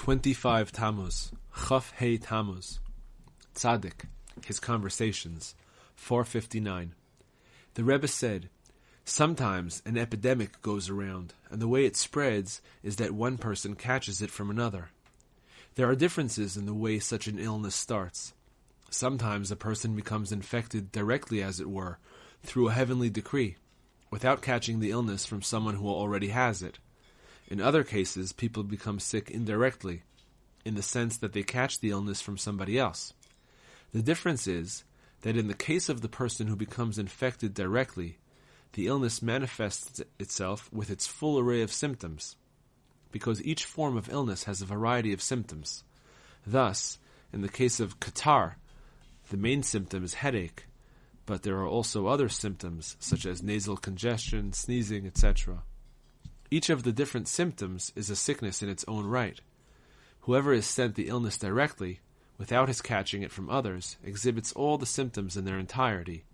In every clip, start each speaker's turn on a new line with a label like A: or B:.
A: 25 Tammuz, Chaf Hey Tammuz, Tzaddik, His Conversations, 459. The Rebbe said, Sometimes an epidemic goes around, and the way it spreads is that one person catches it from another. There are differences in the way such an illness starts. Sometimes a person becomes infected directly, as it were, through a heavenly decree, without catching the illness from someone who already has it. In other cases, people become sick indirectly, in the sense that they catch the illness from somebody else. The difference is that in the case of the person who becomes infected directly, the illness manifests itself with its full array of symptoms, because each form of illness has a variety of symptoms. Thus, in the case of catarrh, the main symptom is headache, but there are also other symptoms such as nasal congestion, sneezing, etc. Each of the different symptoms is a sickness in its own right. Whoever is sent the illness directly, without his catching it from others, exhibits all the symptoms in their entirety.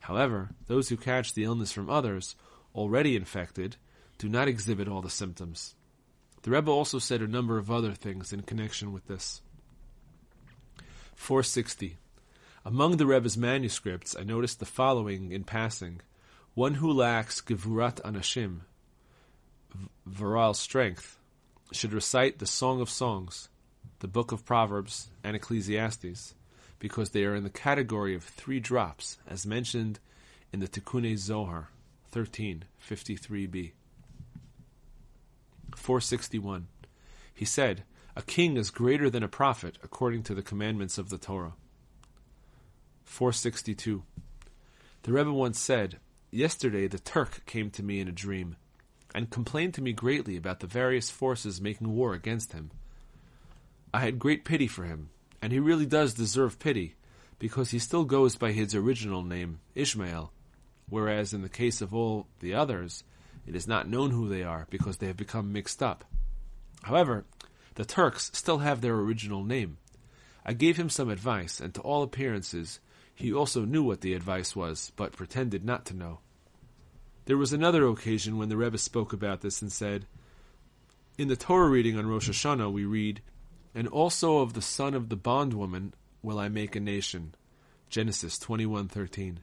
A: However, those who catch the illness from others, already infected, do not exhibit all the symptoms. The Rebbe also said a number of other things in connection with this. 460. Among the Rebbe's manuscripts, I noticed the following in passing. One who lacks Gevurat Anashim, virile strength, should recite the Song of Songs, the Book of Proverbs, and Ecclesiastes, because they are in the category of three drops, as mentioned in the Tikkun Zohar 1353b. 461. He said, A king is greater than a prophet according to the commandments of the Torah. 462. The Rebbe once said, Yesterday the Turk came to me in a dream and complained to me greatly about the various forces making war against him. I had great pity for him, and he really does deserve pity, because he still goes by his original name, Ishmael, whereas in the case of all the others, it is not known who they are because they have become mixed up. However, the Turks still have their original name. I gave him some advice, and to all appearances, he also knew what the advice was, but pretended not to know. There was another occasion when the Rebbe spoke about this and said, In the Torah reading on Rosh Hashanah, we read, And also of the son of the bondwoman will I make a nation. Genesis 21:13.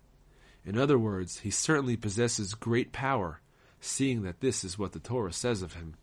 A: In other words, he certainly possesses great power, seeing that this is what the Torah says of him.